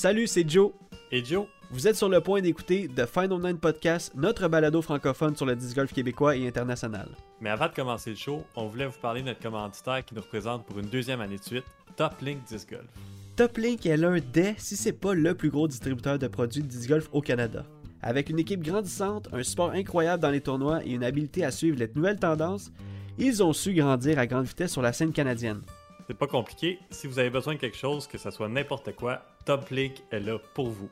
Salut, c'est Joe. Et Joe, Vous êtes sur le point d'écouter The Final Nine Podcast, notre balado francophone sur le disc golf québécois et international. mais avant de commencer le show, on voulait vous parler de notre commanditaire qui nous représente pour une deuxième année de suite, Top Link Disc Golf. Top Link est l'un des, si c'est pas le plus gros distributeur de produits de disc golf au Canada. Avec une équipe grandissante, un support incroyable dans les tournois et une habileté à suivre les nouvelles tendances, ils ont su grandir à grande vitesse sur la scène canadienne. C'est pas compliqué, si vous avez besoin de quelque chose, que ce soit n'importe quoi, Top Link est là pour vous.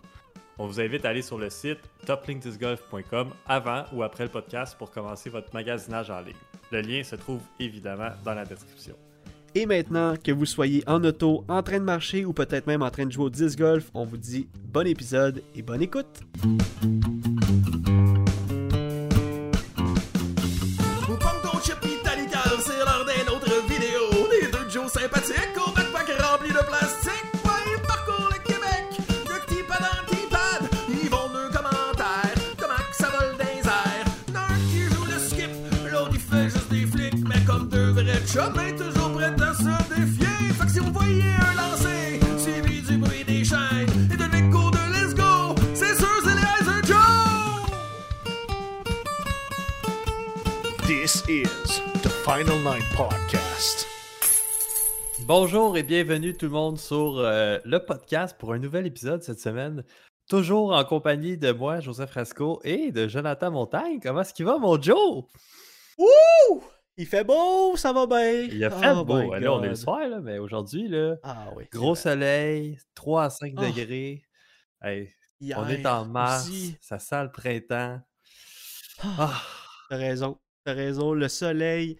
On vous invite à aller sur le site toplinkdiscgolf.com avant ou après le podcast pour commencer votre magasinage en ligne. Le lien se trouve évidemment dans la description. Et maintenant, que vous soyez en auto, en train de marcher ou peut-être même en train de jouer au disc golf, on vous dit bon épisode et bonne écoute. Final Nine Podcast. Bonjour et bienvenue tout le monde sur euh, le podcast pour un nouvel épisode cette semaine. Toujours en compagnie de moi, Joseph Frasco, et de Jonathan Montagne. Comment est-ce qu'il va, mon Joe? Wouh! Il fait beau, ça va bien. Il a fait Oh beau. Là, on est le soir, là, mais aujourd'hui, là, Ah oui. gros soleil, 3 à 5 Oh. degrés. Hey, on est en mars, aussi. ça sent le printemps. Ah, Ah, T'as raison, t'as raison. Le soleil,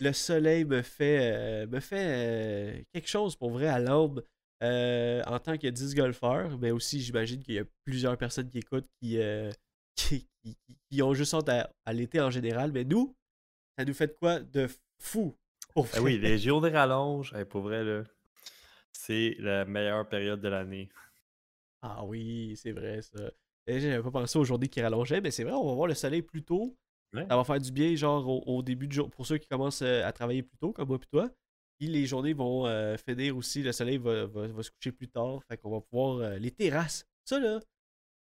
le soleil me fait, euh, me fait euh, quelque chose pour vrai à l'aube euh, en tant que disc golfeur, mais aussi j'imagine qu'il y a plusieurs personnes qui écoutent qui, qui, qui- qui ont juste hâte à, à l'été en général. Mais nous, ça nous fait de quoi de fou. Pour ben oui, les journées rallongent. Hey, pour vrai, là, c'est la meilleure période de l'année. Ah oui, c'est vrai ça. Et J'avais pas pensé aux journées qui rallongeaient, mais c'est vrai, on va voir le soleil plus tôt. Ouais. Ça va faire du bien, genre au, au début de jour, pour ceux qui commencent euh, à travailler plus tôt, comme moi et toi. Puis les journées vont euh, finir aussi, le soleil va, va- va se coucher plus tard. Fait qu'on va pouvoir. euh, les terrasses. Ça là,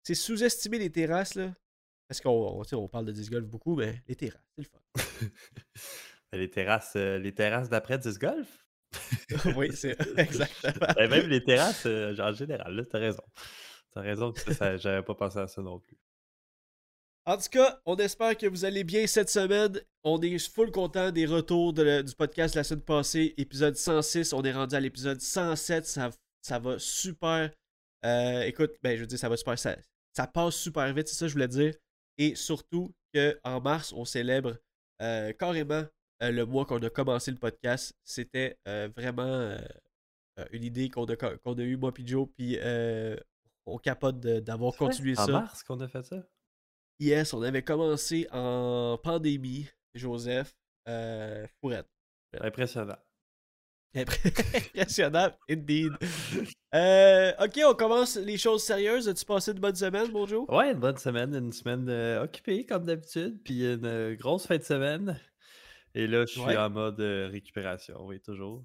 c'est sous-estimer les terrasses là. Parce qu'on on, parle de disc golf beaucoup, mais les terrasses, c'est le fun. les terrasses, euh, les terrasses d'après disc golf? oui, c'est exactement. Ben, même les terrasses euh, en général, là, t'as raison. T'as raison que ça, ça- j'avais pas pensé à ça non plus. En tout cas, on espère que vous allez bien cette semaine. On est full content des retours de- du podcast de la semaine passée, épisode 106. On est rendu à l'épisode 107. Ça, ça va super. Euh, écoute, ben, je veux dire, ça va super. Ça, ça passe super vite, c'est ça que je voulais dire. Et surtout qu'en mars, on célèbre euh, carrément euh, le mois qu'on a commencé le podcast. C'était euh, vraiment une idée qu'on a, qu'on a eue, moi puis Joe, puis euh, on capote d'avoir continué En ça. mars qu'on a fait ça? Yes, on avait commencé en pandémie, Joseph. Euh, Fourette. Impressionnant. Impressionnant, indeed. Euh, ok, on commence les choses sérieuses. As-tu passé une bonne semaine, mon Joe? Ouais, une bonne semaine, une semaine euh, occupée comme d'habitude, puis une euh, grosse fin de semaine. Et là, je suis Ouais. en mode récupération, oui, toujours.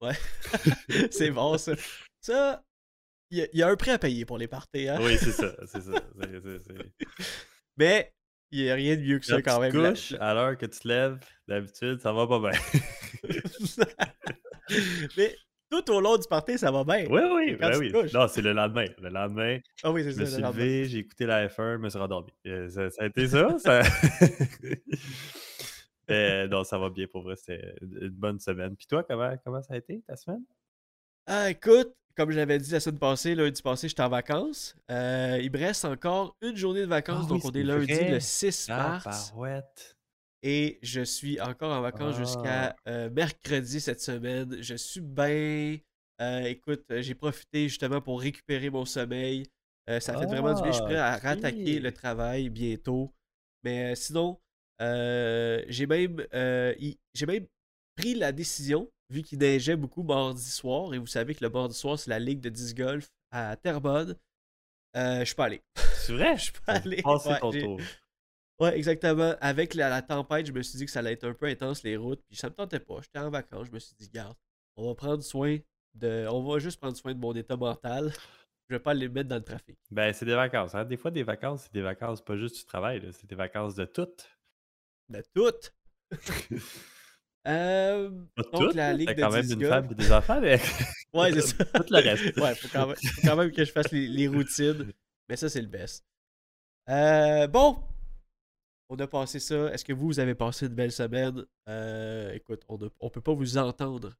C'est bon, ça. Ça, il y, a- il y a un prix à payer pour les parties, hein? Oui, c'est ça, c'est ça. c'est- c'est- c'est- Mais il n'y a rien de mieux que ça Quand même. Couches à l'heure que tu te lèves, d'habitude, ça va pas bien. Mais tout au long du party, ça va bien. oui, oui, ben oui. couches. Non, c'est le lendemain. Le lendemain, Ah oui, c'est Je me ça. suis levé, j'ai écouté la F1, je me suis rendormi. Euh, Ça, ça a été ça. ça... Non, ça va bien pour vrai. C'était une bonne semaine. Puis toi, comment, comment ça a été ta semaine? Ah, écoute, comme je l'avais dit la semaine passée, lundi passé, j'étais en vacances. Euh, il me reste encore une journée de vacances, Ah donc oui, on est lundi vrai. le 6 Ah, mars. parouette. Et je suis encore en vacances Ah. jusqu'à euh, mercredi cette semaine. Je suis bien. Euh, écoute, j'ai profité justement pour récupérer mon sommeil. Ça fait vraiment du bien. Je suis prêt à Ah, rattaquer ok. le travail bientôt. Mais sinon, euh, j'ai même, j'ai même pris la décision, vu qu'il neigeait beaucoup mardi soir, et vous savez que le mardi soir, c'est la ligue de disc golf à Terrebonne. Euh, je suis pas allé. C'est vrai? Je suis pas allé. Passé Ouais, ton tour. Ouais, exactement. Avec la, la tempête, je me suis dit que ça allait être un peu intense les routes, puis ça me tentait pas. J'étais en vacances, je me suis dit, garde, on va prendre soin de. On va juste prendre soin de mon état mental. Je vais pas les mettre dans le trafic. Ben, c'est des vacances. Hein? Des fois, des vacances, c'est des vacances, pas juste du travail, c'est des vacances de toutes. De toutes. Euh, Pas donc, la Ligue de quand même une femme et des enfants, mais Ouais, c'est ça. tout le reste. ouais, faut quand, même, faut quand même que je fasse les, les routines. Mais ça, c'est le best. Euh, bon, on a passé ça. Est-ce que vous, vous avez passé une belle semaine? Euh, écoute, on ne on peut pas vous entendre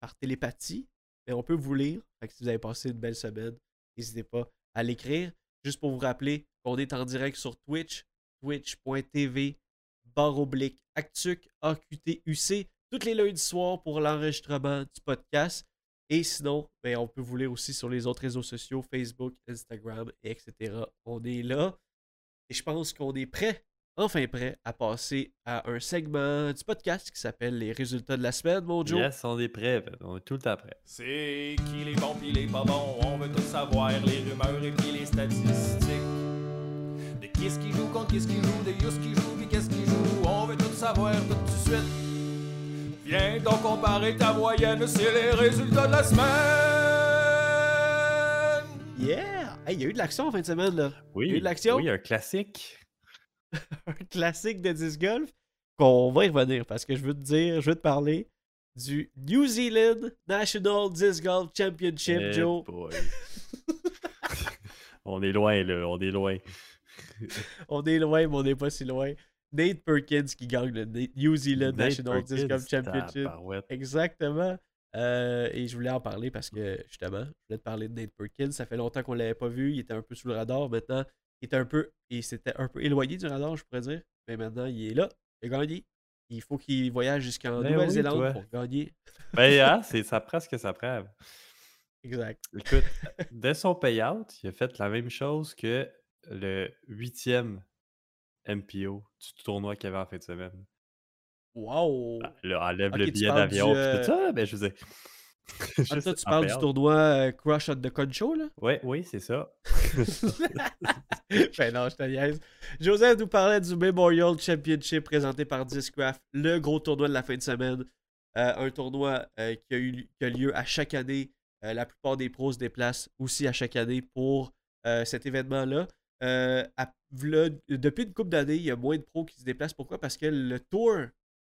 par télépathie, mais on peut vous lire. Fait que si vous avez passé une belle semaine, n'hésitez pas à l'écrire. Juste pour vous rappeler qu'on est en direct sur Twitch, twitch.tv, barre oblique, Actuc, AQTUC, tous les lundis soirs pour l'enregistrement du podcast. Et sinon, ben, on peut vous lire aussi sur les autres réseaux sociaux, Facebook, Instagram, etc. On est là. Et je pense qu'on est prêt, enfin prêt, à passer à un segment du podcast qui s'appelle Les résultats de la semaine, mon Joe. Yes, on est prêt. On est tout le temps prêt. C'est qui les bons pis les pas bons, on veut tout savoir, les rumeurs et puis les statistiques. De qui est-ce qui joue contre qui est-ce qui joue, de yous qui joue pis qu'est-ce qui joue, on veut tout savoir tout de suite. Viens donc comparer ta moyenne, c'est les résultats de la semaine. Yeah! Hey, il y a eu de l'action en fin de semaine, là. Oui, Il y a eu de l'action? oui, un classique. un classique de disc golf qu'on va y revenir parce que je veux te dire, je veux te parler du New Zealand National Disc Golf Championship, Eh Joe. boy. on est loin, là. On est loin. On est loin, mais on n'est pas si loin. Nate Perkins qui gagne le New Zealand Nate National Disc Golf Perkins, Championship. tabarouette. Exactement. Euh, et je voulais en parler parce que, justement, je voulais te parler de Nate Perkins. Ça fait longtemps qu'on l'avait pas vu. Il était un peu sous le radar. Maintenant, il était un peu. Il s'était un peu éloigné du radar, je pourrais dire. Mais maintenant, il est là. Il a gagné. Il faut qu'il voyage jusqu'en Ben oui, Nouvelle-Zélande pour gagner. Ben, hein, c'est ça prend ce que ça prend. Exact. Écoute, dès son payout, il a fait la même chose que le huitième MPO du tournoi qu'il y avait en fin de semaine. Wow! Ah, Là, enlève le billet d'avion, euh, tout ça, ben je veux dire. Ah, juste toi, tu parles du tournoi euh, Crush at the Concho, là? Ouais, oui, c'est ça. ben non, je te niaise. Joseph nous parlait du Memorial Championship présenté par Discraft, le gros tournoi de la fin de semaine. Euh, un tournoi euh, qui, a eu, qui a lieu à chaque année. La plupart des pros se déplacent aussi à chaque année pour cet événement-là. Euh, à- depuis une couple d'années, il y a moins de pros qui se déplacent. Pourquoi? Parce que le tour,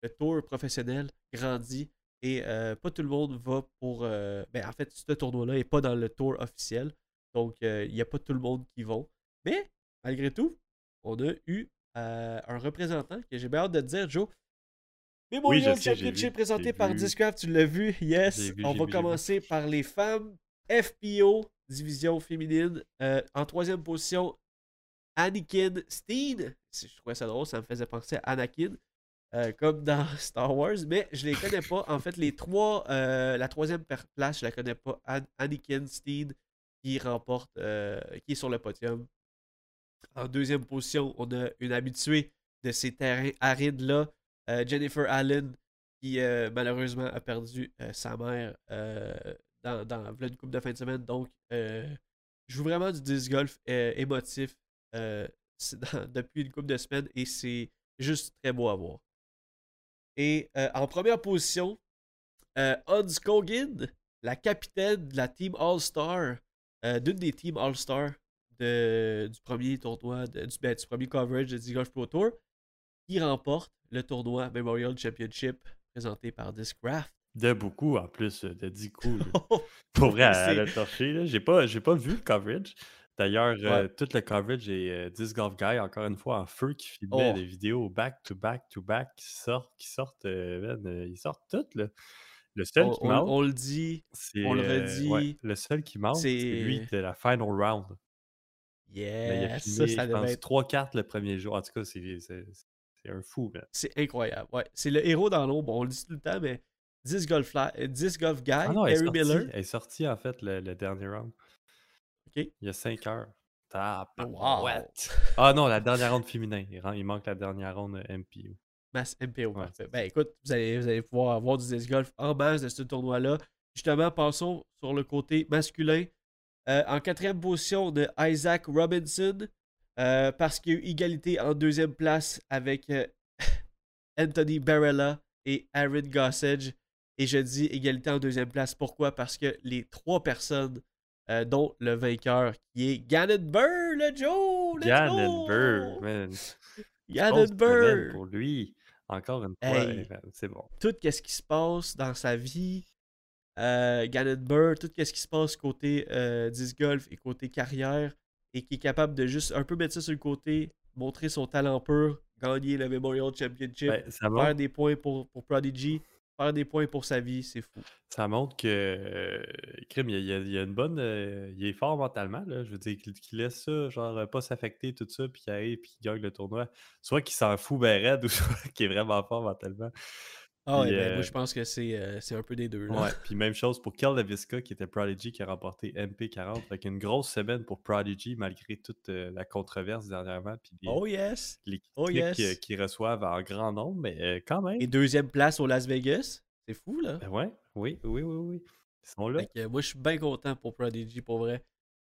le tour professionnel grandit et euh, pas tout le monde va pour. euh, ben, en fait, ce tournoi-là n'est pas dans le tour officiel. Donc, il n'y a pas tout le monde qui vont. Mais, malgré tout, on a eu un représentant que j'ai bien hâte de te dire, Joe. Sais, j'ai Championship présenté par. Discraft, tu l'as vu, yes. Vu, on va vu. commencer par les femmes. FPO, division féminine. Euh, en troisième position, Anakin Steen. Je trouvais ça drôle, ça me faisait penser à Anakin. euh, comme dans Star Wars, mais je les connais pas. En fait, les trois, euh, la troisième place, je la connais pas. An- Anakin Steen qui remporte, euh, qui est sur le podium. En deuxième position, on a une habituée de ces terrains arides-là, euh, Jennifer Allen, qui malheureusement a perdu sa mère dans, dans une coupe de fin de semaine. Donc, je joue vraiment du disc golf émotif euh, dans- depuis une coupe de semaines et c'est juste très beau à voir. Et euh, en première position, euh, Hans Kogan, la capitaine de la Team All-Star, euh, d'une des Teams All-Star de- du premier tournoi, de- du, ben, du premier coverage de Disc Golf Pro Tour, qui remporte le tournoi Memorial Championship présenté par Discraft. De beaucoup en plus, de 10 coups. là. Pour vrai, C'est- elle a torché. là. J'ai pas, j'ai pas vu le coverage. D'ailleurs, euh, Ouais. tout le coverage est euh, Disc Golf Guy, encore une fois, en feu, qui filmait Oh. des vidéos back-to-back-to-back qui sortent, qui sortent, euh, man, euh, ils sortent toutes. Là. Le seul on, qui manque, on le dit, on le euh, redit, ouais, le seul qui manque, c'est lui de la final round. Il a yeah, filmé, ça, ça je devait pense, être 3 cartes le premier jour. En tout cas, c'est, un fou. man. C'est incroyable. Ouais. C'est le héros dans l'ombre. On le dit tout le temps, mais Disc Golf, Fly- euh, Disc Golf Guy, Ah non, elle est, Terry sortie, Miller. est sortie, en fait, le, le dernier round. Ok. Il y a 5 heures. Wow. Ah non, la dernière ronde féminin. Il manque la dernière ronde euh, MPU. Mass MPO, Ouais, parfait. Ben écoute, vous allez, vous allez pouvoir avoir du disc golf en base de ce tournoi-là. Justement, passons sur le côté masculin. Euh, en quatrième position, on a Isaac Robinson. euh, parce qu'il y a eu égalité en deuxième place avec euh, Anthony Barella et Aaron Gossage. Et je dis égalité en deuxième place. Pourquoi? Parce que les trois personnes euh, dont le vainqueur qui est Gannon Burr, le Joe! Gannon! Burr, man. Gannon Burr! Pour lui, encore une fois, Hey. man, c'est bon. Tout ce qui se passe dans sa vie, euh, Gannon Burr, tout ce qui se passe côté euh, disc golf et côté carrière, et qui est capable de juste un peu mettre ça sur le côté, montrer son talent pur, gagner le Memorial Championship, Ben, faire des points pour, pour Prodigy, faire des points pour sa vie, c'est fou. ça montre que euh, Krim, il y a, une bonne. euh, il est fort mentalement. Je veux dire, qu'il qu'il laisse ça, genre, euh, pas s'affecter, tout ça, puis qu'il arrive, puis qu'il gagne le tournoi. Soit qu'il s'en fout ben raide, ou soit qu'il est vraiment fort mentalement. Ah ouais, ben, euh, moi je pense que c'est euh, c'est un peu des deux. Là. Ouais, puis même chose pour Kel Leviska qui était Prodigy qui a remporté MP40. Fait qu'une grosse semaine pour Prodigy malgré toute euh, la controverse dernièrement. Puis les, Oh yes! les critiques oh yes. euh, qu'ils reçoivent en grand nombre, mais euh, quand même. Et deuxième place au Las Vegas? C'est fou là. Ben ouais, oui, oui, oui, oui. Ils sont là. Fait que, euh, moi je suis bien content pour Prodigy pour vrai.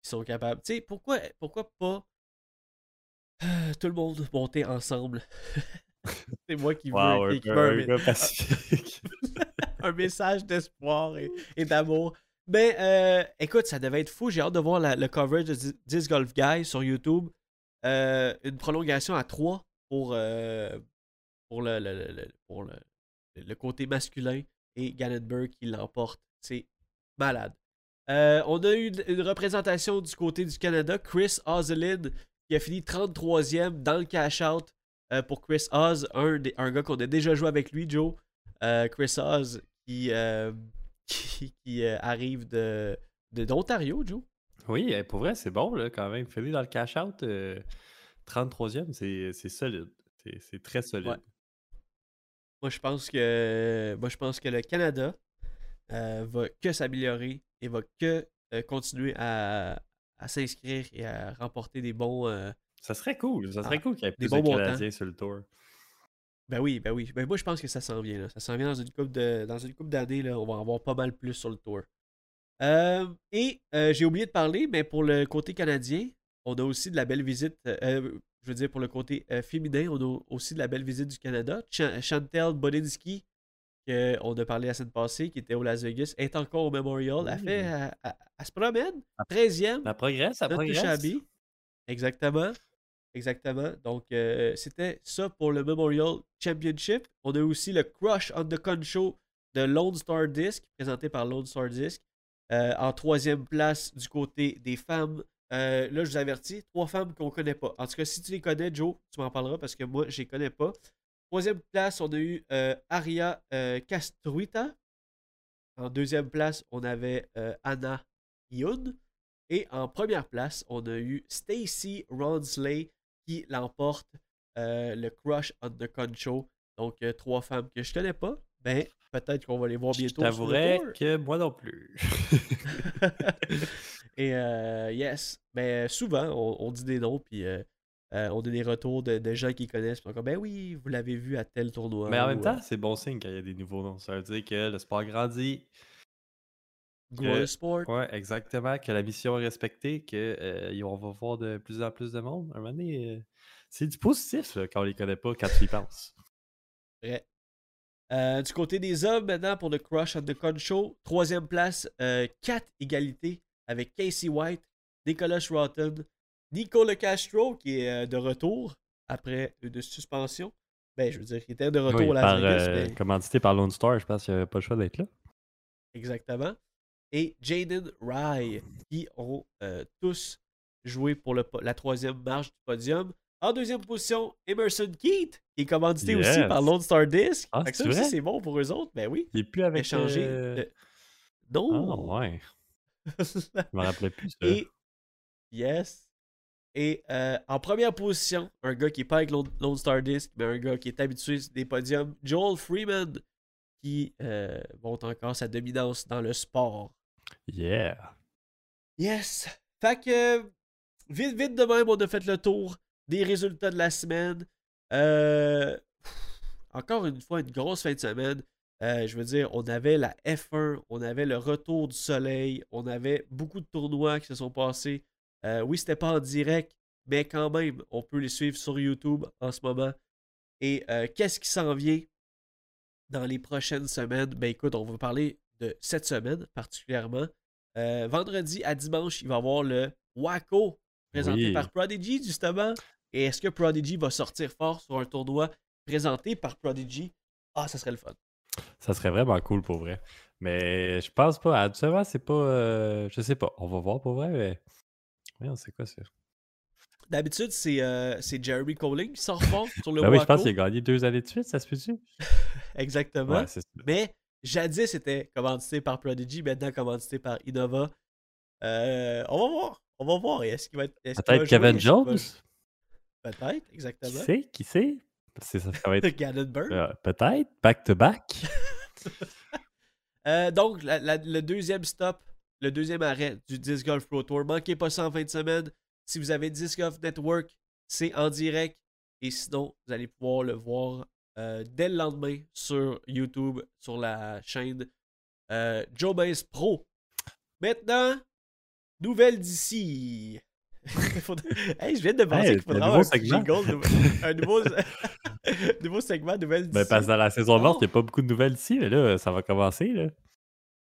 Ils sont capables. Tu sais, pourquoi, pourquoi pas euh, tout le monde monter ensemble? c'est moi qui veux Wow, un, qui un- veux un, un pacifique. message d'espoir et, et d'amour. Mais euh, écoute, ça devait être fou. J'ai hâte de voir la- le coverage de Dis- Disc Golf Guy sur YouTube. Euh, une prolongation à 3 pour, euh, pour, le, le- le- le- pour le, le côté masculin et Gannonburg qui l'emporte. C'est malade. On a eu une, une représentation du côté du Canada. Chris Ozelin qui a fini 33e dans le cash-out euh, pour Chris Oz, un, des- un gars qu'on a déjà joué avec lui, Joe. Euh, Chris Oz qui, euh, qui, qui, arrive de d'Ontario, Joe. oui, euh, pour vrai, c'est bon là, quand même. Fini dans le cash-out, euh, 33e, c'est c'est solide. C'est c'est très solide. Ouais. Moi, je pense que moi, je pense que le Canada va que s'améliorer et va que continuer à, à s'inscrire et à remporter des bons. euh, Ça serait cool. Ça serait Ah, cool qu'il y ait des plus bons de montants. Canadiens sur le tour. Ben oui, ben oui. Ben moi, je pense que ça s'en vient. Là. Ça s'en vient dans une coupe de dans une coupe d'années. Là, on va en avoir pas mal plus sur le tour. Euh, et euh, j'ai oublié de parler, mais pour le côté canadien, on a aussi de la belle visite. euh, je veux dire, pour le côté féminin, on a aussi de la belle visite du Canada. Ch- Chantel Bodinski, qu'on a parlé la semaine passée, qui était au Las Vegas, est encore au Memorial. Elle, fait, elle, elle- elle se promène. 13e. Ça progresse, ça progresse. Exactement. Exactement. Donc, euh, c'était ça pour le Memorial Championship. On a aussi le Crush on the Con Show de Lone Star Disc, présenté par Lone Star Disc. Euh, en troisième place du côté des femmes. Euh, là, je vous avertis, trois femmes qu'on connaît pas. En tout cas, si tu les connais, Joe, tu m'en parleras parce que moi, je les connais pas. Troisième place, on a eu Aria Castruita. En deuxième place, on avait Anna Youn. Et en première place, on a eu Stacy Ronsley qui l'emporte euh, le Crush on the Con Show. Donc, euh, trois femmes que je connais pas. Ben, peut-être qu'on va les voir Je bientôt. t'avouerais tour. que moi non plus. Et euh, yes, mais souvent, on, on dit des noms, puis on a des retours de, de gens qui connaissent. Puis on dit, ben oui, vous l'avez vu à tel tournoi. Mais en même temps, c'est bon signe quand il y a des nouveaux noms. Ça veut dire que le sport grandit. The Sport. Ouais, exactement. Que la mission est respectée, qu'on va voir de plus en plus de monde. À un moment donné, euh, c'est du positif là, quand on les connaît pas, quand tu y penses. Vrai. Euh, du côté des hommes, maintenant, pour le Crush on the Con Show, troisième place, euh, quatre égalités avec Casey White, Nicolas Rotten, Nico Le Castro, qui est euh, de retour après une suspension. Ben, je veux dire, il était de retour Oui, à Las par, Vegas, euh, mais- commandité par Lone Star, je pense qu'il n'y avait pas le choix d'être là. Exactement. Et Jaden Rye, qui ont euh, tous joué pour le la troisième marche du podium. En deuxième position, Emerson Keith, qui est commandité aussi par Lone Star Disc. Ah, ça aussi, c'est bon pour eux autres. Ben oui. Il est plus avec. Échangé. euh, de- Ah, Non. ouais. Je me rappelais plus ça. Et yes. Et euh, en première position, un gars qui n'est pas avec Lone Star Disc, mais un gars qui est habitué des podiums, Joel Freeman, qui euh, monte encore sa dominance dans le sport. Yeah. Yes. Fait que, vite, vite de même, on a fait le tour des résultats de la semaine. Euh, encore une fois, une grosse fin de semaine. Euh, je veux dire, on avait la F1, on avait le retour du soleil, on avait beaucoup de tournois qui se sont passés. Euh, oui, c'était pas en direct, mais quand même, on peut les suivre sur YouTube en ce moment. Et euh, qu'est-ce qui s'en vient? Dans les prochaines semaines? Ben écoute, on va parler de cette semaine particulièrement. Euh, vendredi à dimanche, il va y avoir le Waco présenté Oui. par Prodigy, justement. Et est-ce que Prodigy va sortir fort sur un tournoi présenté par Prodigy? Ah, ça serait le fun. Ça serait vraiment cool pour vrai. Mais je pense pas. Habituellement, c'est pas. euh, je sais pas. On va voir pour vrai, mais. Voyons, c'est quoi ça? D'habitude, c'est euh, c'est Jeremy Colling qui sort fort sur le Ben oui, je pense qu'il a gagné deux années de suite, ça se peut-tu? Exactement. Ouais. Mais jadis, c'était commandité par Prodigy, maintenant commandité par Innova. Euh, on va voir. On va voir. Est-ce qu'il va être. Peut-être? Kevin va- Jones? Peut-être, Qui exactement. sait? Qui sait? C'est ça, ça va être. Euh, Peut-être. Back to back. Euh, donc, la- la- le deuxième stop, le deuxième arrêt du Disc Golf Pro Tour. Manquez pas ça en fin de semaine. Si vous avez Disc Golf Network, c'est en direct. Et sinon, vous allez pouvoir le voir euh, dès le lendemain sur YouTube, sur la chaîne euh, Joe Bass Pro. Maintenant, nouvelle d'ici. hey, je viens de penser Hey, qu'il faudra un segment. jingle, un nouveau, nouveau segment, nouvelle Ben, d'ici. parce que dans la saison morte, Oh! il n'y a pas beaucoup de nouvelles ici, mais là, ça va commencer. Là.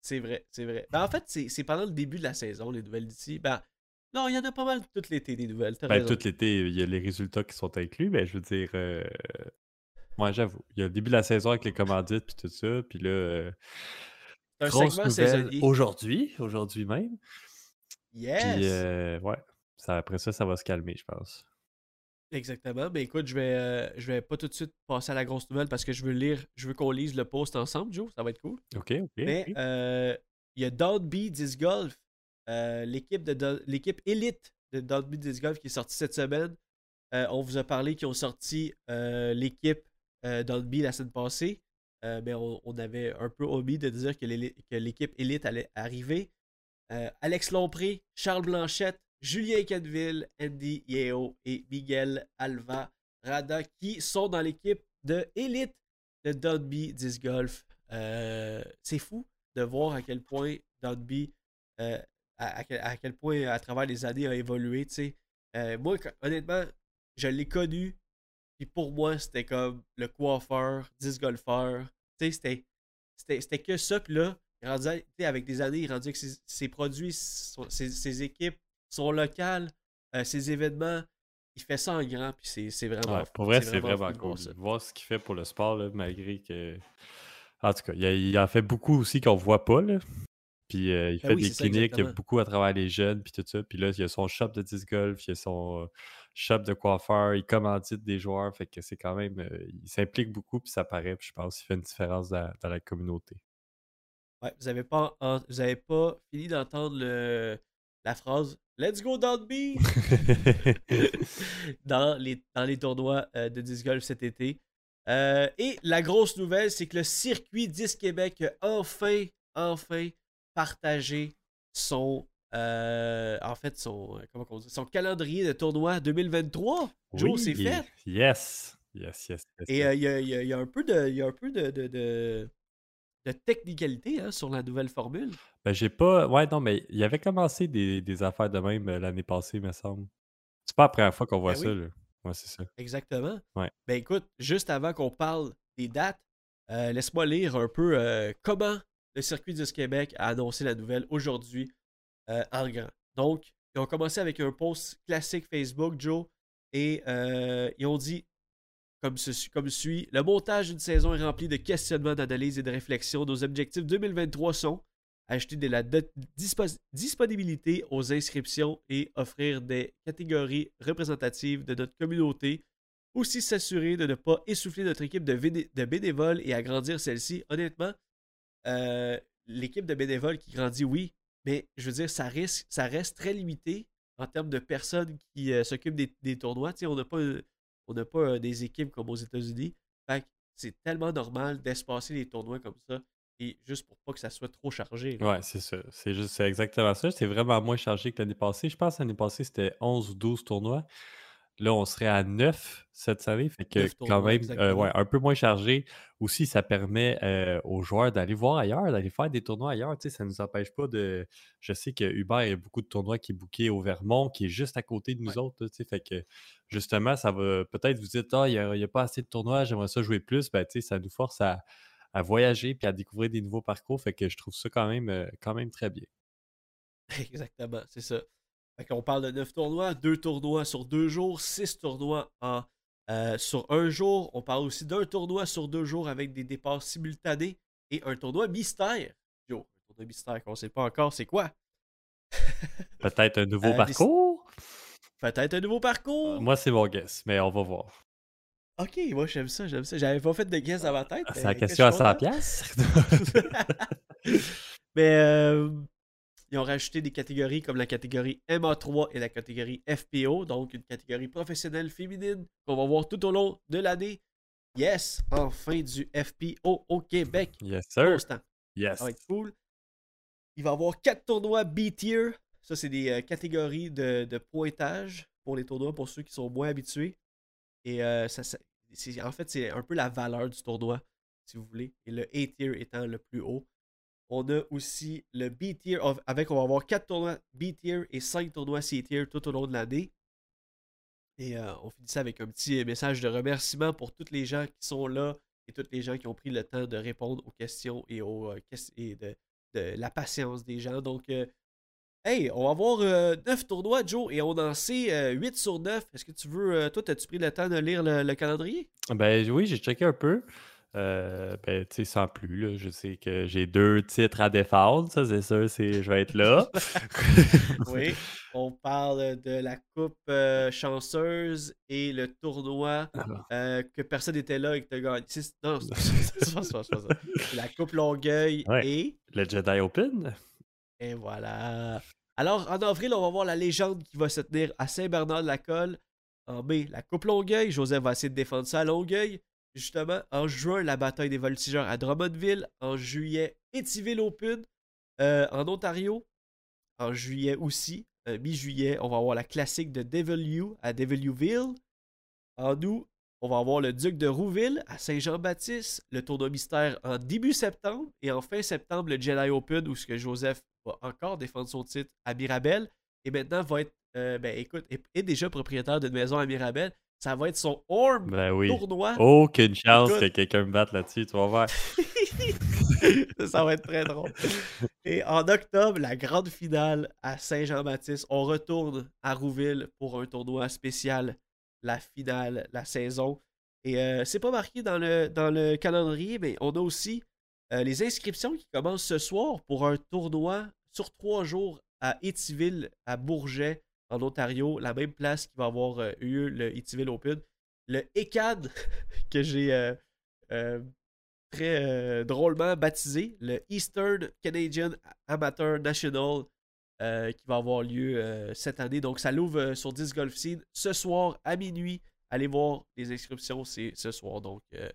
C'est vrai, c'est vrai. Ben, en fait, c'est c'est pendant le début de la saison, les nouvelles d'ici. Ben, non, il y en a pas mal tout l'été, des nouvelles. Ben, tout l'été, il y a les résultats qui sont inclus, mais je veux dire. euh, Moi, j'avoue. Il y a le début de la saison avec les commandites puis tout ça. Puis là, euh, grosse nouvelle aujourd'hui, aujourd'hui même. Yes! Puis, euh, ouais. Ça, après ça, ça va se calmer, je pense. Exactement. Mais écoute, je vais, euh, je vais pas tout de suite passer à la grosse nouvelle parce que je veux lire, je veux qu'on lise le post ensemble, Joe. Ça va être cool. OK, OK. Mais euh, il y a Dogby Disc Golf, euh, l'équipe de l'équipe élite de Dogby Disc Golf qui est sortie cette semaine. Euh, on vous a parlé qu'ils ont sorti euh, l'équipe Dogby la semaine passée, mais on, avait un peu omis de dire que l'équipe élite allait arriver. Alex Lompré, Charles Blanchette, Julien Canville, Andy Yeo et Miguel Alva Rada qui sont dans l'équipe de élite de Dogby Disc Golf. Euh, c'est fou de voir à quel point Dogby, euh, à, à quel, à quel point à travers les années a évolué. Euh, moi, honnêtement, je l'ai connu. Puis pour moi, c'était comme le coiffeur, disc golfeur. Tu sais, c'était, c'était, c'était que ça. Puis là, avec des années, il rendait que ses, ses produits, son- ses, ses équipes, son local, euh, ses événements, il fait ça en grand. Puis c'est, vraiment Ouais, pour vrai, c'est vraiment cool. ça. Voir ce qu'il fait pour le sport, là, malgré que. En tout cas, il, a- il en fait beaucoup aussi qu'on voit pas. Là. Puis euh, il Ben fait oui, des c'est ça, cliniques exactement. beaucoup à travers les jeunes, puis tout ça. Puis là, il y a son shop de disc golf, il y a son euh, shop de coiffeur, il commandite des joueurs. Fait que c'est quand même. euh, il s'implique beaucoup, puis ça paraît. Puis je pense qu'il fait une différence dans, dans la communauté. Ouais, vous avez pas, en- vous avez pas fini d'entendre le, la phrase Let's go Dogby dans les, dans les tournois de disc golf cet été. Et la grosse nouvelle, c'est que le circuit Disc Québec a enfin, enfin partagé son, euh, en fait, son, euh, comment on dit, son calendrier de tournoi 2023. Joe, c'est fait. Yes. Yes, yes, yes. Et euh, il y, a, y y un peu de, il y a un peu de, de, de, de technicalité hein, sur la nouvelle formule. Ben, j'ai pas. Ouais, non, mais il avait commencé des, des affaires de même l'année passée, me semble. C'est pas la première fois qu'on voit Ben ça, oui. là. Ouais, c'est ça. Exactement. Ouais. Ben écoute, juste avant qu'on parle des dates, euh, laisse-moi lire un peu comment le circuit du Québec a annoncé la nouvelle aujourd'hui euh, en grand. Donc, ils ont commencé avec un post classique Facebook, Joe, et euh, ils ont dit comme, comme suit Le montage d'une saison est rempli de questionnements, d'analyse et de réflexion. Nos objectifs 2023 sont acheter de la disponibilité aux inscriptions et offrir des catégories représentatives de notre communauté. Aussi s'assurer de ne pas essouffler notre équipe de bénévoles et agrandir celle-ci. Honnêtement, euh, l'équipe de bénévoles qui grandit, oui, mais je veux dire, ça, reste très limité en termes de personnes qui euh, s'occupent des, tournois. On n'a pas, on pas euh, des équipes comme aux États-Unis. Fait c'est tellement normal d'espacer les tournois comme ça et juste pour pas que ça soit trop chargé. là. Ouais, c'est ça. C'est juste, c'est exactement ça. C'est vraiment moins chargé que l'année passée. Je pense que l'année passée, c'était 11 ou 12 tournois. Là, on serait à 9 cette année. Fait que quand même, euh, ouais, un peu moins chargé. Aussi, ça permet euh, aux joueurs d'aller voir ailleurs, d'aller faire des tournois ailleurs. Tu sais, ça ne nous empêche pas de. Je sais que Hubert, il y a beaucoup de tournois qui est booké au Vermont, qui est juste à côté de nous Ouais. autres. tu sais. fait que justement, ça va peut-être vous dire Ah, il n'y a, pas assez de tournois, j'aimerais ça jouer plus. Ben, tu sais, ça nous force à, à voyager puis à découvrir des nouveaux parcours. Fait que je trouve ça quand même, euh, quand même très bien. Exactement, c'est ça. Fait qu'on parle de 9 tournois, 2 tournois sur 2 jours, 6 tournois en, euh, sur un jour. On parle aussi d'un tournoi sur 2 jours avec des départs simultanés et un tournoi mystère. Yo, un tournoi mystère qu'on ne sait pas encore c'est quoi. Peut-être un nouveau Euh, des- parcours? Peut-être un nouveau parcours. Moi, c'est mon guess, mais on va voir. Ok, moi j'aime ça, j'aime ça. J'avais pas fait de guess dans ma tête. C'est mais la question à suis 100 content. piastres? Mais euh, ils ont rajouté des catégories comme la catégorie MA3 et la catégorie FPO, donc une catégorie professionnelle féminine qu'on va voir tout au long de l'année. Yes, enfin du FPO au Québec. yes, sir. Constant. Yes. Ça va être cool. Il va y avoir quatre tournois B-tier. Ça, c'est des euh, catégories de, de pointage pour les tournois, pour ceux qui sont moins habitués. Et euh, ça, en fait, c'est un peu la valeur du tournoi, si vous voulez. Et le A-tier étant le plus haut. On a aussi le B-tier, avec on va avoir quatre tournois B-tier et cinq tournois C-tier tout au long de l'année. Et euh, on finit ça avec un petit message de remerciement pour tous les gens qui sont là et tous les gens qui ont pris le temps de répondre aux questions et, aux, euh, et de, de la patience des gens. Donc, euh, hey, on va avoir 9 tournois, Joe, et on en sait 8 sur 9. Est-ce que tu veux, toi, as-tu pris le temps de lire le calendrier? Ben oui, j'ai checké un peu. Euh, ben, tu sais, sans plus, là, je sais que j'ai deux titres à défendre, ça c'est sûr, c'est, je vais être là. Oui. On parle de la Coupe euh, chanceuse et le tournoi Alors, euh, que personne n'était là et que tu as gagné. Non, c'est c'est pas ça, c'est pas ça. C'est la Coupe Longueuil Ouais. et. le Jedi Open? Et voilà. Alors, en avril, on va voir la légende qui va se tenir à Saint-Bernard-de-la-Colle. En mai, la Coupe Longueuil. Joseph va essayer de défendre ça à Longueuil. Justement, en juin, la bataille des voltigeurs à Drummondville. En juillet, Étiville Open euh, en Ontario. En juillet aussi, euh, mi-juillet, on va avoir la classique de Devil You à Deviliouville. En août, on va avoir le Duc de Rouville à Saint-Jean-Baptiste, le tournoi mystère en début septembre et en fin septembre, le Jedi Open où ce que Joseph va encore défendre son titre à Mirabel et maintenant va être, euh, ben écoute, est déjà propriétaire d'une maison à Mirabel. Ça va être son Orm Ben oui. tournoi. Aucune chance Écoute. que quelqu'un me batte là-dessus, tu vas voir. ça va être très drôle. Et en octobre, la grande finale à Saint-Jean-Baptiste. On retourne à Rouville pour un tournoi spécial, la finale, la saison. Et euh, c'est pas marqué dans le, dans le calendrier, mais on a aussi euh, les inscriptions qui commencent ce soir pour un tournoi sur trois jours à Étiville, à Bourget, en Ontario, la même place qui va avoir euh, eu le Étiville Open. Le ECAD, que j'ai euh, euh, très euh, drôlement baptisé, le Eastern Canadian Amateur National, qui va avoir lieu cette année. Donc, ça l'ouvre sur 10 Golf Scene ce soir à minuit. Allez voir les inscriptions, c'est ce soir. Donc, euh,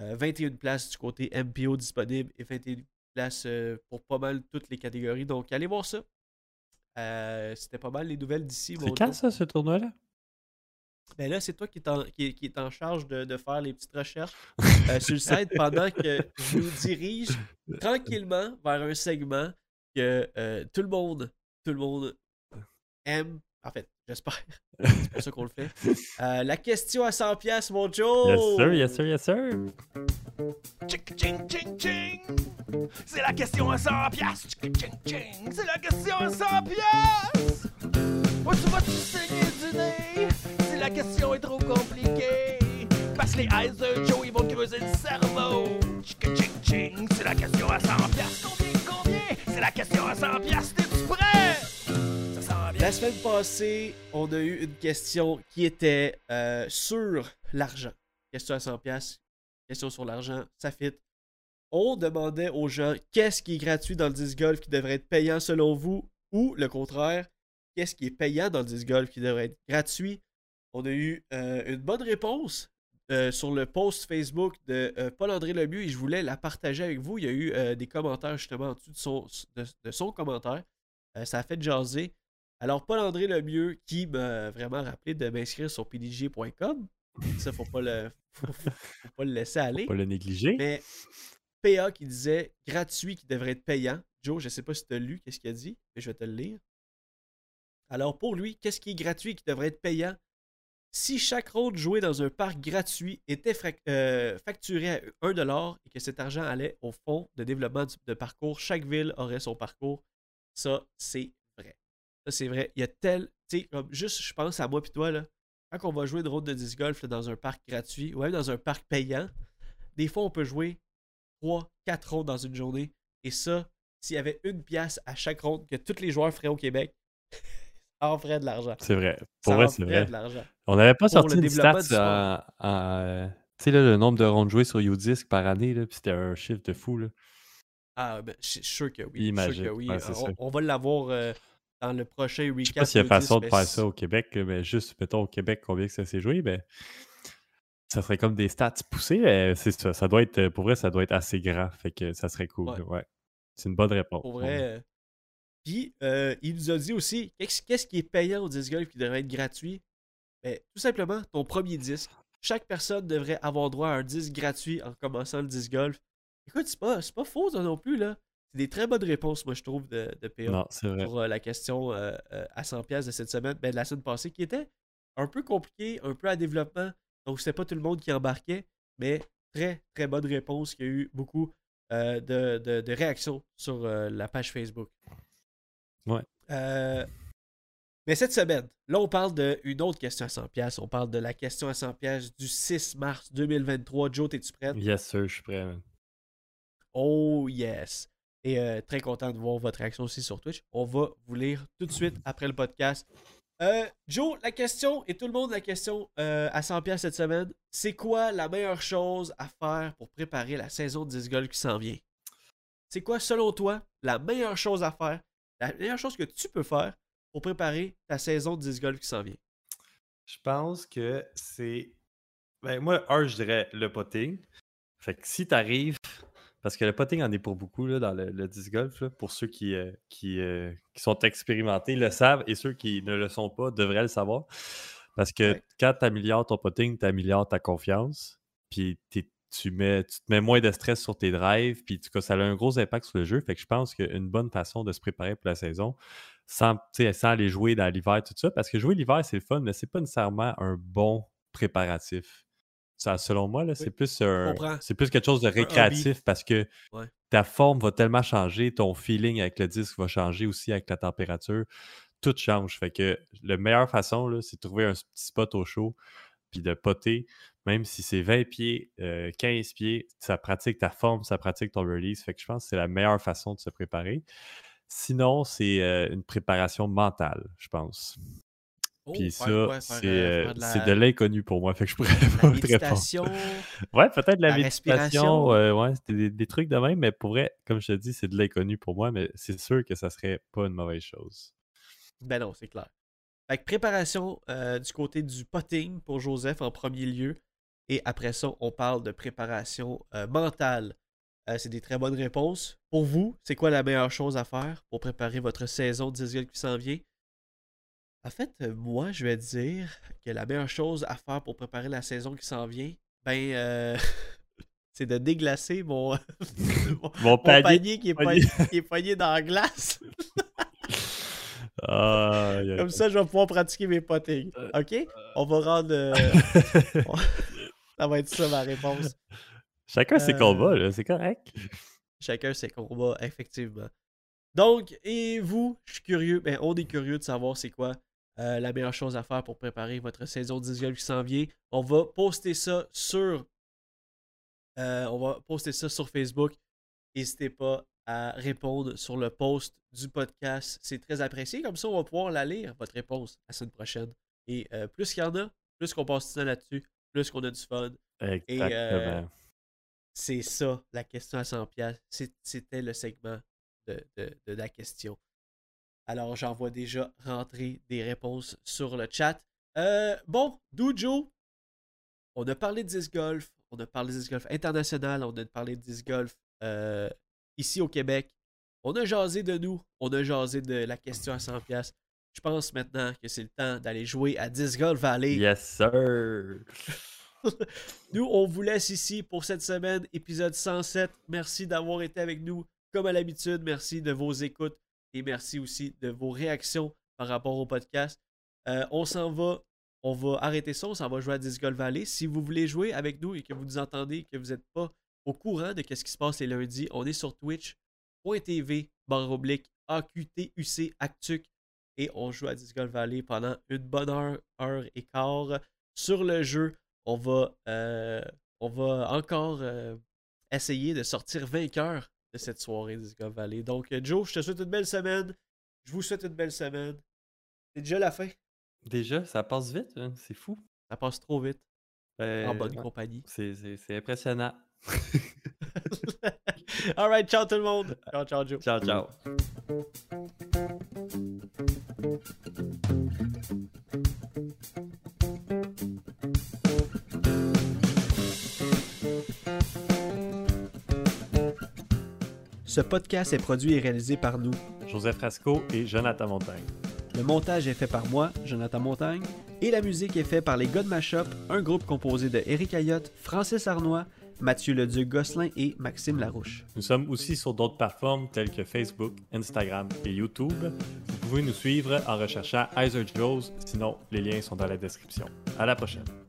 euh, 21 places du côté MPO disponibles et 21 places pour pas mal toutes les catégories. Donc, allez voir ça. Euh, C'était pas mal les nouvelles d'ici. mon C'est quand ça, ce tournoi-là? Ben là, c'est toi qui est en, qui, qui est en charge de, de faire les petites recherches euh, sur le site pendant que je nous dirige tranquillement vers un segment que euh, tout le monde, tout le monde aime. En fait, j'espère. C'est pour ça qu'on le fait. Euh, la question à 100 pièces, mon Joe. Yes, sir, yes, sir, yes, sir. Tchic, ching, ching, ching. C'est la question à 100 piastres. C'est la question à 100 piastres. Où tu vas-tu saigner du nez si la question est trop compliquée? Parce que les eyes de Joe, ils vont creuser le cerveau. C'est la question à 100 piastres. Combien, combien? C'est la question à 100 piastres. T'es-tu prêt? Ça sent bien. La semaine passée, on a eu une question qui était euh, sur l'argent. Question à 100 pièces. Question sur l'argent, ça fit. On demandait aux gens qu'est-ce qui est gratuit dans le disc golf qui devrait être payant selon vous ou le contraire, qu'est-ce qui est payant dans le disc golf qui devrait être gratuit? On a eu euh, une bonne réponse euh, sur le post Facebook de euh, Paul-André Lemieux et je voulais la partager avec vous. Il y a eu des commentaires justement en dessous de son, de- de son commentaire. Ça a fait jaser. Alors, Paul-André Lemieux qui m'a vraiment rappelé de m'inscrire sur pdg.com. Ça, faut pas le, faut, faut- faut pas le laisser aller. Pas le négliger. Mais PA qui disait gratuit qui devrait être payant. Joe, je sais pas si tu as lu qu'est-ce qu'il a dit, mais je vais te le lire. Alors, pour lui, qu'est-ce qui est gratuit qui devrait être payant? Si chaque ronde jouée dans un parc gratuit était euh, facturé à 1$ et que cet argent allait au fond de développement de parcours, chaque ville aurait son parcours. Ça, c'est Ça, c'est vrai. Il y a tel. Tu sais, comme juste, je pense à moi puis toi, là. Quand on va jouer une ronde de disc golf dans un parc gratuit ou même dans un parc payant, des fois, on peut jouer 3, 4 rondes dans une journée. Et ça, s'il y avait une pièce à chaque ronde que tous les joueurs feraient au Québec, ça en ferait de l'argent. C'est vrai. Pour Ça vrai, c'est vrai. de. On n'avait pas Pour sorti une sport. en. tu sais, le nombre de rondes jouées sur Udisc par année, là, puis c'était un chiffre de fou. Là. Ah, ben, je suis sûr que oui. sûr que. Ouais, on, va l'avoir euh, dans le prochain recap. Je sais pas s'il y a façon de mais faire ça au Québec, mais juste, mettons, au Québec, combien que ça s'est joué, ben, ça serait comme des stats poussées. mais c'est ça. Ça doit être, pour vrai, ça doit être assez grand. Fait que ça serait cool. Ouais. C'est une bonne réponse. Pour ouais. vrai. euh, Puis, euh, il nous a dit aussi qu'est-ce qui est payant au disc golf qui devrait être gratuit? Ben, Tout simplement, ton premier disque. Chaque personne devrait avoir droit à un disque gratuit en commençant le disc golf. Écoute, c'est pas, pas faux, ça non plus, là. C'est des très bonnes réponses, moi, je trouve, de, de PA Non, pour euh, la question euh, euh, à 100$ de cette semaine, ben, de la semaine passée, qui était un peu compliqué, un peu à développement. Donc, c'était pas tout le monde qui embarquait, mais très, très bonne réponse. Il y a eu beaucoup euh, de, de- de réactions sur euh, la page Facebook. Ouais. Euh, mais cette semaine, là, on parle d'une autre question à 100$. On parle de la question à 100$ du 6 mars 2023. Joe, es-tu prête? Yes, sir, je suis prêt. man. Oh yes. Et euh, très content de voir votre réaction aussi sur Twitch. On va vous lire tout de suite après le podcast. Euh, Joe, la question, et tout le monde la question euh, à 100$ cette semaine, c'est quoi la meilleure chose à faire pour préparer la saison de disc golf qui s'en vient? C'est quoi, selon toi, la meilleure chose à faire, la meilleure chose que tu peux faire pour préparer ta saison de disc golf qui s'en vient? Je pense que c'est. Ben, moi, un, je dirais le potting. Fait que si t'arrives. Parce que le potting en est pour beaucoup là, dans le, le disc golf. là, pour ceux qui, euh, qui, euh, qui sont expérimentés, le savent. Et ceux qui ne le sont pas devraient le savoir. Parce que Ouais. quand tu améliores ton potting, tu améliores ta confiance. Puis tu, mets, tu te mets moins de stress sur tes drives. Puis en tout cas, ça a un gros impact sur le jeu. Fait que je pense qu'une bonne façon de se préparer pour la saison, sans, sans aller jouer dans l'hiver, tout ça. Parce que jouer l'hiver, c'est le fun, mais c'est pas nécessairement un bon préparatif. Ça, selon moi, c'est plus, un- c'est plus quelque chose de récréatif parce que Ouais. ta forme va tellement changer, ton feeling avec le disque va changer aussi avec la température. Tout change. Fait que la meilleure façon, c'est de trouver un petit spot au chaud puis de poter, même si c'est 20 pieds, euh, 15 pieds, ça pratique ta forme, ça pratique ton release. Fait que je pense que c'est la meilleure façon de se préparer. Sinon, c'est euh, une préparation mentale, je pense. Oh, Puis ça, c'est euh, euh, la- c'est de l'inconnu pour moi. Fait que je pourrais la pas te répondre. Ouais, peut-être la, la méditation. euh, ouais, c'était des, des trucs de même, mais pour vrai, comme je te dis, c'est de l'inconnu pour moi, mais c'est sûr que ça serait pas une mauvaise chose. Ben non, c'est clair. Fait que préparation euh, du côté du potting pour Joseph en premier lieu. Et après ça, on parle de préparation mentale. C'est des très bonnes réponses. Pour vous, c'est quoi la meilleure chose à faire pour préparer votre saison golf qui s'en vient? En fait, euh, moi, je vais dire que la meilleure chose à faire pour préparer la saison qui s'en vient, ben, euh, c'est de déglacer mon, mon, panier. panier qui est, panier. pogné, qui est pogné dans la glace. Ah, Comme ça, je vais pouvoir pratiquer mes pottings. OK? On va rendre. euh, ça va être ça ma réponse. Chacun ses Euh, combats, là, c'est correct. Chacun ses combats, effectivement. Donc, et vous, je suis curieux, ben, on est curieux de savoir c'est quoi euh, la meilleure chose à faire pour préparer votre saison de disc golf qui s'en vient. On va poster ça sur. euh, on va poster ça sur Facebook. N'hésitez pas à répondre sur le post du podcast. C'est très apprécié. Comme ça, on va pouvoir la lire, votre réponse, la semaine prochaine. Et euh, plus qu'il y en a, plus qu'on passe du temps là-dessus, plus qu'on a du fun. Exactement. euh, C'est ça, la question à 100 pièces. C'était le segment de, de- de la question. Alors, j'en vois déjà rentrer des réponses sur le chat. Euh, bon, Dojo, on a parlé de disc golf, on a parlé de disc golf international, on a parlé de disc golf euh, ici au Québec. On a jasé de nous, on a jasé de la question à 100 pièces. Je pense maintenant que c'est le temps d'aller jouer à Disc Golf Valley. Yes, sir. Nous, on vous laisse ici pour cette semaine, épisode 107. Merci d'avoir été avec nous comme à l'habitude. Merci de vos écoutes et merci aussi de vos réactions par rapport au podcast. Euh, on s'en va, on va arrêter ça, on s'en va jouer à Disc Golf Valley. Si vous voulez jouer avec nous et que vous nous entendez, que vous n'êtes pas au courant de ce qui se passe les lundis, on est sur twitch.tv barre oblique AQTUC Actuc. et on joue à Disc Golf Valley pendant une bonne heure, heure et quart. Sur le jeu, on va, euh, on va encore euh, essayer de sortir vainqueur de cette soirée Disc Golf Valley. Donc, euh, Joe, je te souhaite une belle semaine. Je vous souhaite une belle semaine. C'est déjà la fin. Déjà, ça passe vite, hein, c'est fou. Ça passe trop vite. en Ben, bonne ouais, compagnie. c'est- impressionnant. Alright, ciao tout le monde. Ciao, ciao, Joe. Ciao, ciao. Ce podcast est produit et réalisé par nous. Joseph Frasco et Jonathan Montagne. Le montage est fait par moi, Jonathan Montagne, et la musique est faite par les God Mashup, un groupe composé de Eric Ayotte, Francis Arnois, Mathieu Leduc-Gosselin et Maxime Larouche. Nous sommes aussi sur d'autres plateformes telles que Facebook, Instagram et YouTube. Vous pouvez nous suivre en recherchant Heiser Joes, sinon les liens sont dans la description. À la prochaine.